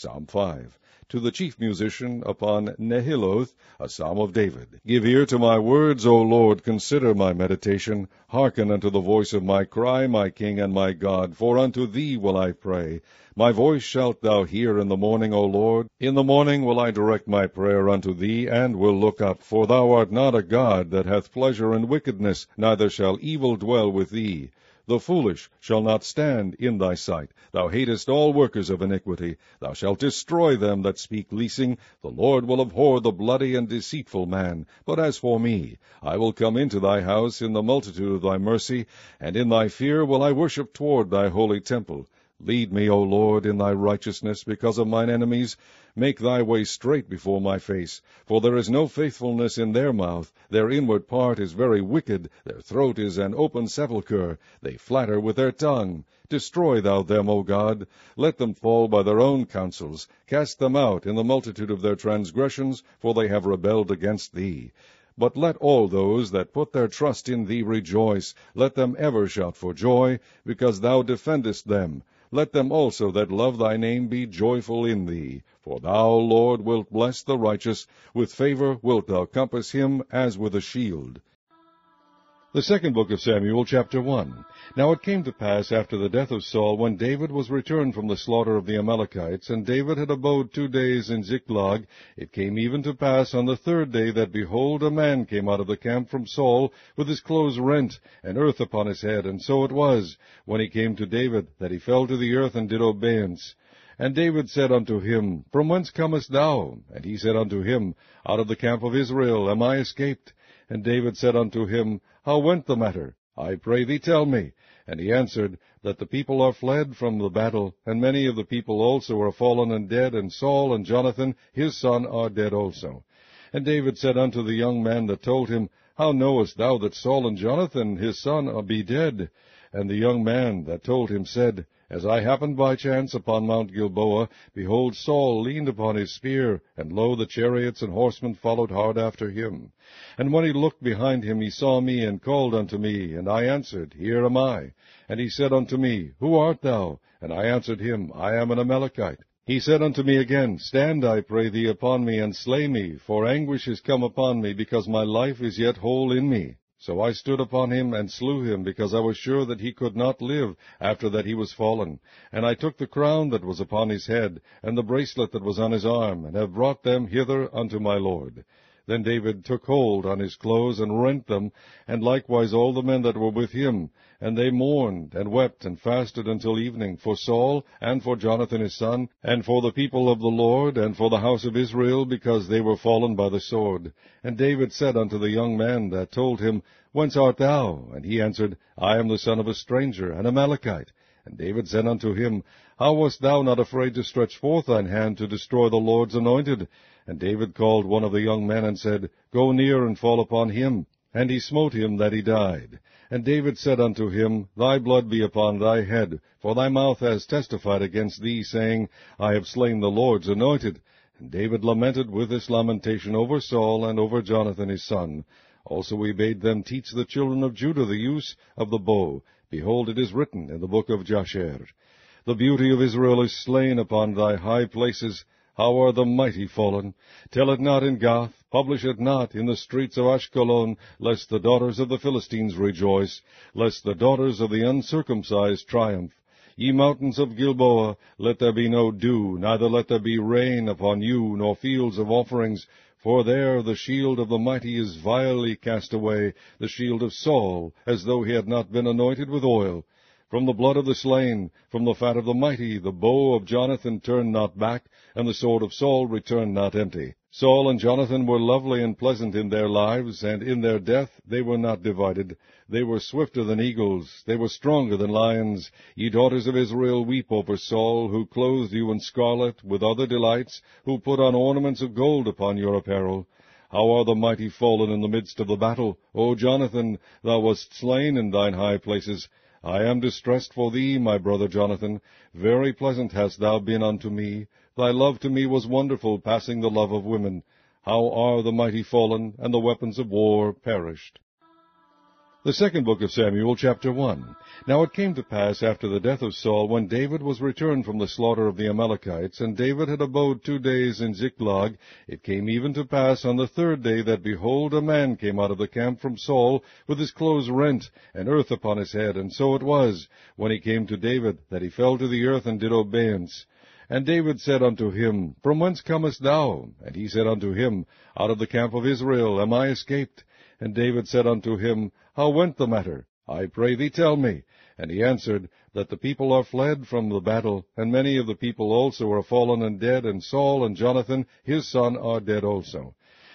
Psalm 5. To the chief musician upon Nehiloth, a psalm of David. Give ear to my words, O Lord, consider my meditation. Hearken unto the voice of my cry, my King and my God, for unto thee will I pray. My voice shalt thou hear in the morning, O Lord. In the morning will I direct my prayer unto thee, and will look up, for thou art not a God that hath pleasure in wickedness, neither shall evil dwell with thee. The foolish shall not stand in thy sight. Thou hatest all workers of iniquity. Thou shalt destroy them that speak leasing. The Lord will abhor the bloody and deceitful man. But as for me, I will come into thy house in the multitude of thy mercy, and in thy fear will I worship toward thy holy temple. Lead me, O Lord, in thy righteousness because of mine enemies. Make thy way straight before my face. For there is no faithfulness in their mouth. Their inward part is very wicked. Their throat is an open sepulchre. They flatter with their tongue. Destroy thou them, O God. Let them fall by their own counsels. Cast them out in the multitude of their transgressions, for they have rebelled against thee. But let all those that put their trust in thee rejoice. Let them ever shout for joy, because thou defendest them. Let them also that love thy name be joyful in thee. For thou, Lord, wilt bless the righteous. With favor wilt thou compass him as with a shield. The second book of Samuel, chapter 1. Now it came to pass after the death of Saul, when David was returned from the slaughter of the Amalekites, and David had abode two days in Ziklag, it came even to pass on the third day that, behold, a man came out of the camp from Saul, with his clothes rent, and earth upon his head. And so it was, when he came to David, that he fell to the earth and did obeisance. And David said unto him, From whence comest thou? And he said unto him, Out of the camp of Israel am I escaped. And David said unto him, How went the matter? I pray thee tell me. And he answered, That the people are fled from the battle, and many of the people also are fallen and dead, and Saul and Jonathan his son are dead also. And David said unto the young man that told him, How knowest thou that Saul and Jonathan his son be dead? And the young man that told him said, as I happened by chance upon Mount Gilboa, behold, Saul leaned upon his spear, and lo, the chariots and horsemen followed hard after him. And when he looked behind him, he saw me, and called unto me, and I answered, Here am I. And he said unto me, Who art thou? And I answered him, I am an Amalekite. He said unto me again, Stand, I pray thee, upon me, and slay me, for anguish is come upon me, because my life is yet whole in me. So I stood upon him and slew him, because I was sure that he could not live after that he was fallen. And I took the crown that was upon his head, and the bracelet that was on his arm, and have brought them hither unto my lord. Then David took hold on his clothes, and rent them, and likewise all the men that were with him. And they mourned, and wept, and fasted until evening, for Saul, and for Jonathan his son, and for the people of the Lord, and for the house of Israel, because they were fallen by the sword. And David said unto the young man that told him, Whence art thou? And he answered, I am the son of a stranger, an Amalekite. And David said unto him, How wast thou not afraid to stretch forth thine hand to destroy the Lord's anointed? And David called one of the young men, and said, Go near and fall upon him. And he smote him that he died. And David said unto him, Thy blood be upon thy head, for thy mouth has testified against thee, saying, I have slain the Lord's anointed. And David lamented with this lamentation over Saul and over Jonathan his son. Also he bade them teach the children of Judah the use of the bow. Behold, it is written in the book of Jasher. The beauty of Israel is slain upon thy high places. How are the mighty fallen? Tell it not in Gath, publish it not in the streets of Ashkelon, lest the daughters of the Philistines rejoice, lest the daughters of the uncircumcised triumph. Ye mountains of Gilboa, let there be no dew, neither let there be rain upon you, nor fields of offerings, for there the shield of the mighty is vilely cast away, the shield of Saul, as though he had not been anointed with oil. From the blood of the slain, from the fat of the mighty, the bow of Jonathan turned not back, and the sword of Saul returned not empty. Saul and Jonathan were lovely and pleasant in their lives, and in their death they were not divided. They were swifter than eagles, they were stronger than lions. Ye daughters of Israel, weep over Saul, who clothed you in scarlet with other delights, who put on ornaments of gold upon your apparel. How are the mighty fallen in the midst of the battle? O Jonathan, thou wast slain in thine high places. I am distressed for thee, my brother Jonathan. Very pleasant hast thou been unto me. Thy love to me was wonderful, passing the love of women. How are the mighty fallen, and the weapons of war perished. The second book of Samuel, chapter 1. Now it came to pass after the death of Saul, when David was returned from the slaughter of the Amalekites, and David had abode two days in Ziklag, it came even to pass on the third day that, behold, a man came out of the camp from Saul, with his clothes rent, and earth upon his head. And so it was, when he came to David, that he fell to the earth and did obeisance. And David said unto him, From whence comest thou? And he said unto him, Out of the camp of Israel am I escaped. And David said unto him, How went the matter? I pray thee tell me. And he answered, That the people are fled from the battle, and many of the people also are fallen and dead, and Saul and Jonathan his son are dead also.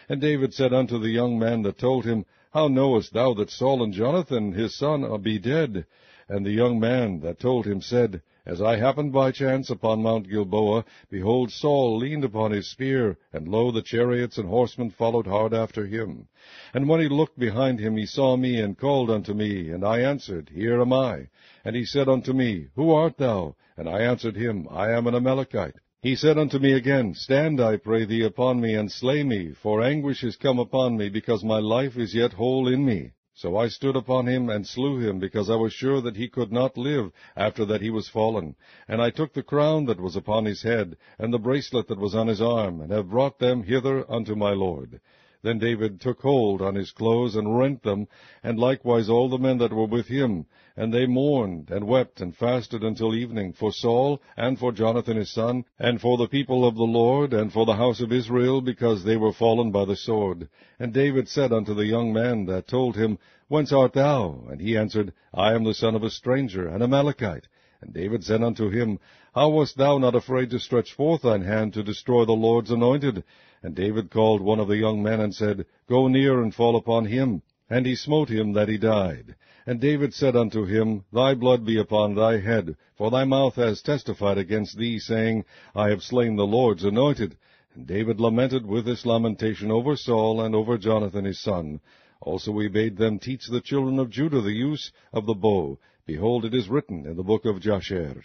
And David said unto the young man that told him, How knowest thou that Saul and Jonathan his son are be dead? And the young man that told him said, as I happened by chance upon Mount Gilboa, behold, Saul leaned upon his spear, and lo, the chariots and horsemen followed hard after him. And when he looked behind him, he saw me, and called unto me, and I answered, Here am I. And he said unto me, Who art thou? And I answered him, I am an Amalekite. He said unto me again, Stand, I pray thee, upon me, and slay me, for anguish is come upon me, because my life is yet whole in me. So I stood upon him and slew him, because I was sure that he could not live after that he was fallen. And I took the crown that was upon his head, and the bracelet that was on his arm, and have brought them hither unto my Lord. Then David took hold on his clothes and rent them, and likewise all the men that were with him. And they mourned and wept and fasted until evening for Saul and for Jonathan his son, and for the people of the Lord, and for the house of Israel, because they were fallen by the sword. And David said unto the young man that told him, Whence art thou? And he answered, I am the son of a stranger, an Amalekite. And David said unto him, How wast thou not afraid to stretch forth thine hand to destroy the Lord's anointed? And David called one of the young men, and said, Go near and fall upon him. And he smote him that he died. And David said unto him, Thy blood be upon thy head, for thy mouth has testified against thee, saying, I have slain the Lord's anointed. And David lamented with this lamentation over Saul and over Jonathan his son. Also he bade them teach the children of Judah the use of the bow. Behold, it is written in the book of Jasher.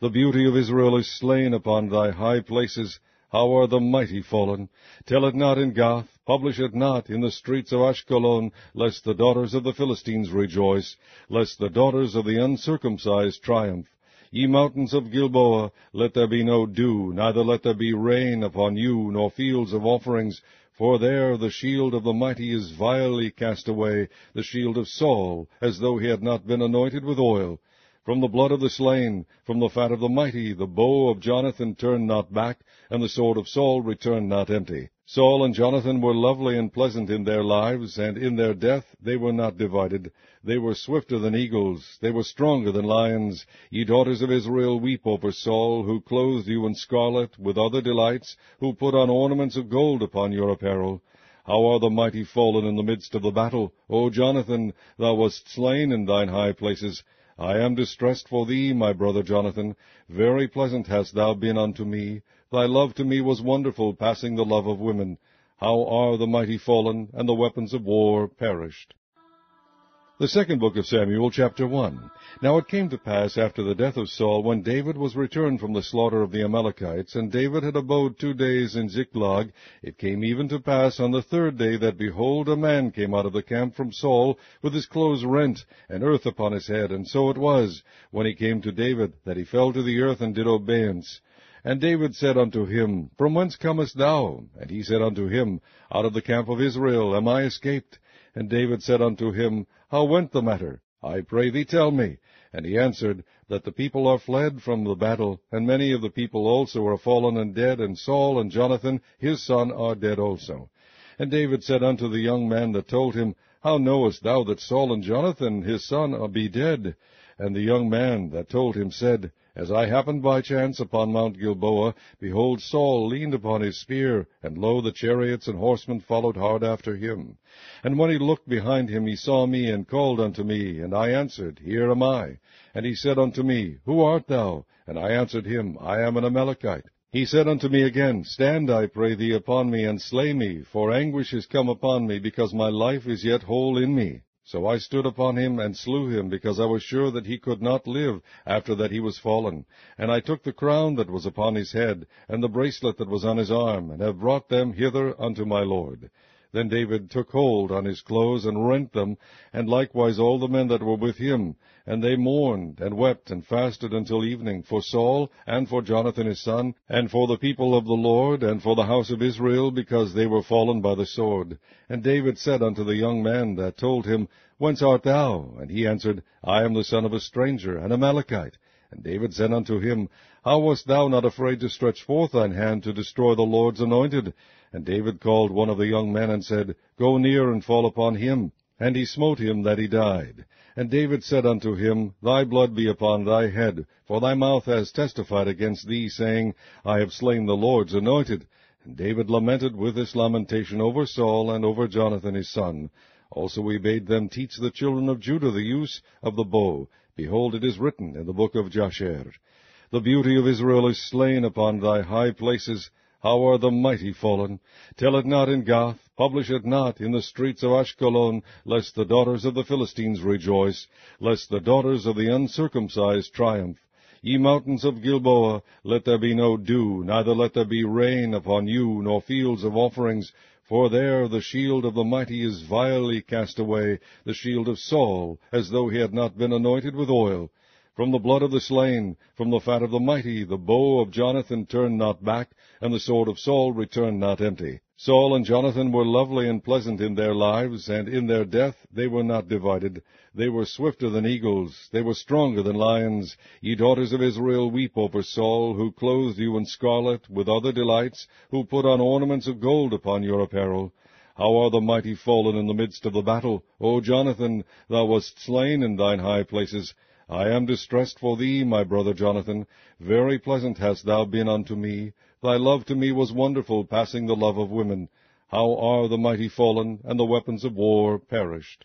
The beauty of Israel is slain upon thy high places, how are the mighty fallen? Tell it not in Gath, publish it not in the streets of Ashkelon, lest the daughters of the Philistines rejoice, lest the daughters of the uncircumcised triumph. Ye mountains of Gilboa, let there be no dew, neither let there be rain upon you, nor fields of offerings, for there the shield of the mighty is vilely cast away, the shield of Saul, as though he had not been anointed with oil. From the blood of the slain, from the fat of the mighty, the bow of Jonathan turned not back, and the sword of Saul returned not empty. Saul and Jonathan were lovely and pleasant in their lives, and in their death they were not divided. They were swifter than eagles, they were stronger than lions. Ye daughters of Israel, weep over Saul, who clothed you in scarlet with other delights, who put on ornaments of gold upon your apparel. How are the mighty fallen in the midst of the battle? O Jonathan, thou wast slain in thine high places. I am distressed for thee, my brother Jonathan. Very pleasant hast thou been unto me. Thy love to me was wonderful, passing the love of women. How are the mighty fallen, and the weapons of war perished. The second book of Samuel, chapter 1. Now it came to pass after the death of Saul, when David was returned from the slaughter of the Amalekites, and David had abode two days in Ziklag, it came even to pass on the third day that, behold, a man came out of the camp from Saul, with his clothes rent, and earth upon his head. And so it was, when he came to David, that he fell to the earth and did obeisance. And David said unto him, From whence comest thou? And he said unto him, Out of the camp of Israel am I escaped. And David said unto him, How went the matter? I pray thee tell me. And he answered, That the people are fled from the battle, and many of the people also are fallen and dead, and Saul and Jonathan his son are dead also. And David said unto the young man that told him, How knowest thou that Saul and Jonathan his son be dead? And the young man that told him said, as I happened by chance upon Mount Gilboa, behold, Saul leaned upon his spear, and lo, the chariots and horsemen followed hard after him. And when he looked behind him, he saw me, and called unto me, and I answered, Here am I. And he said unto me, Who art thou? And I answered him, I am an Amalekite. He said unto me again, Stand, I pray thee, upon me, and slay me, for anguish is come upon me, because my life is yet whole in me. So I stood upon him and slew him, because I was sure that he could not live after that he was fallen. And I took the crown that was upon his head, and the bracelet that was on his arm, and have brought them hither unto my lord. Then David took hold on his clothes and rent them, and likewise all the men that were with him. And they mourned, and wept, and fasted until evening, for Saul, and for Jonathan his son, and for the people of the Lord, and for the house of Israel, because they were fallen by the sword. And David said unto the young man that told him, Whence art thou? And he answered, I am the son of a stranger, an Amalekite. And David said unto him, How wast thou not afraid to stretch forth thine hand to destroy the Lord's anointed? And David called one of the young men, and said, Go near and fall upon him. And he smote him that he died. And David said unto him, Thy blood be upon thy head, for thy mouth has testified against thee, saying, I have slain the Lord's anointed. And David lamented with this lamentation over Saul and over Jonathan his son. Also he bade them teach the children of Judah the use of the bow. Behold, it is written in the book of Jasher, The beauty of Israel is slain upon thy high places. How are the mighty fallen? Tell it not in Gath, publish it not in the streets of Ashkelon, lest the daughters of the Philistines rejoice, lest the daughters of the uncircumcised triumph. Ye mountains of Gilboa, let there be no dew, neither let there be rain upon you, nor fields of offerings, for there the shield of the mighty is vilely cast away, the shield of Saul, as though he had not been anointed with oil. From the blood of the slain, from the fat of the mighty, the bow of Jonathan turned not back, and the sword of Saul returned not empty. Saul and Jonathan were lovely and pleasant in their lives, and in their death they were not divided. They were swifter than eagles, they were stronger than lions. Ye daughters of Israel, weep over Saul, who clothed you in scarlet with other delights, who put on ornaments of gold upon your apparel. How are the mighty fallen in the midst of the battle? O Jonathan, thou wast slain in thine high places. I am distressed for thee, my brother Jonathan. Very pleasant hast thou been unto me. Thy love to me was wonderful, passing the love of women. How are the mighty fallen, and the weapons of war perished.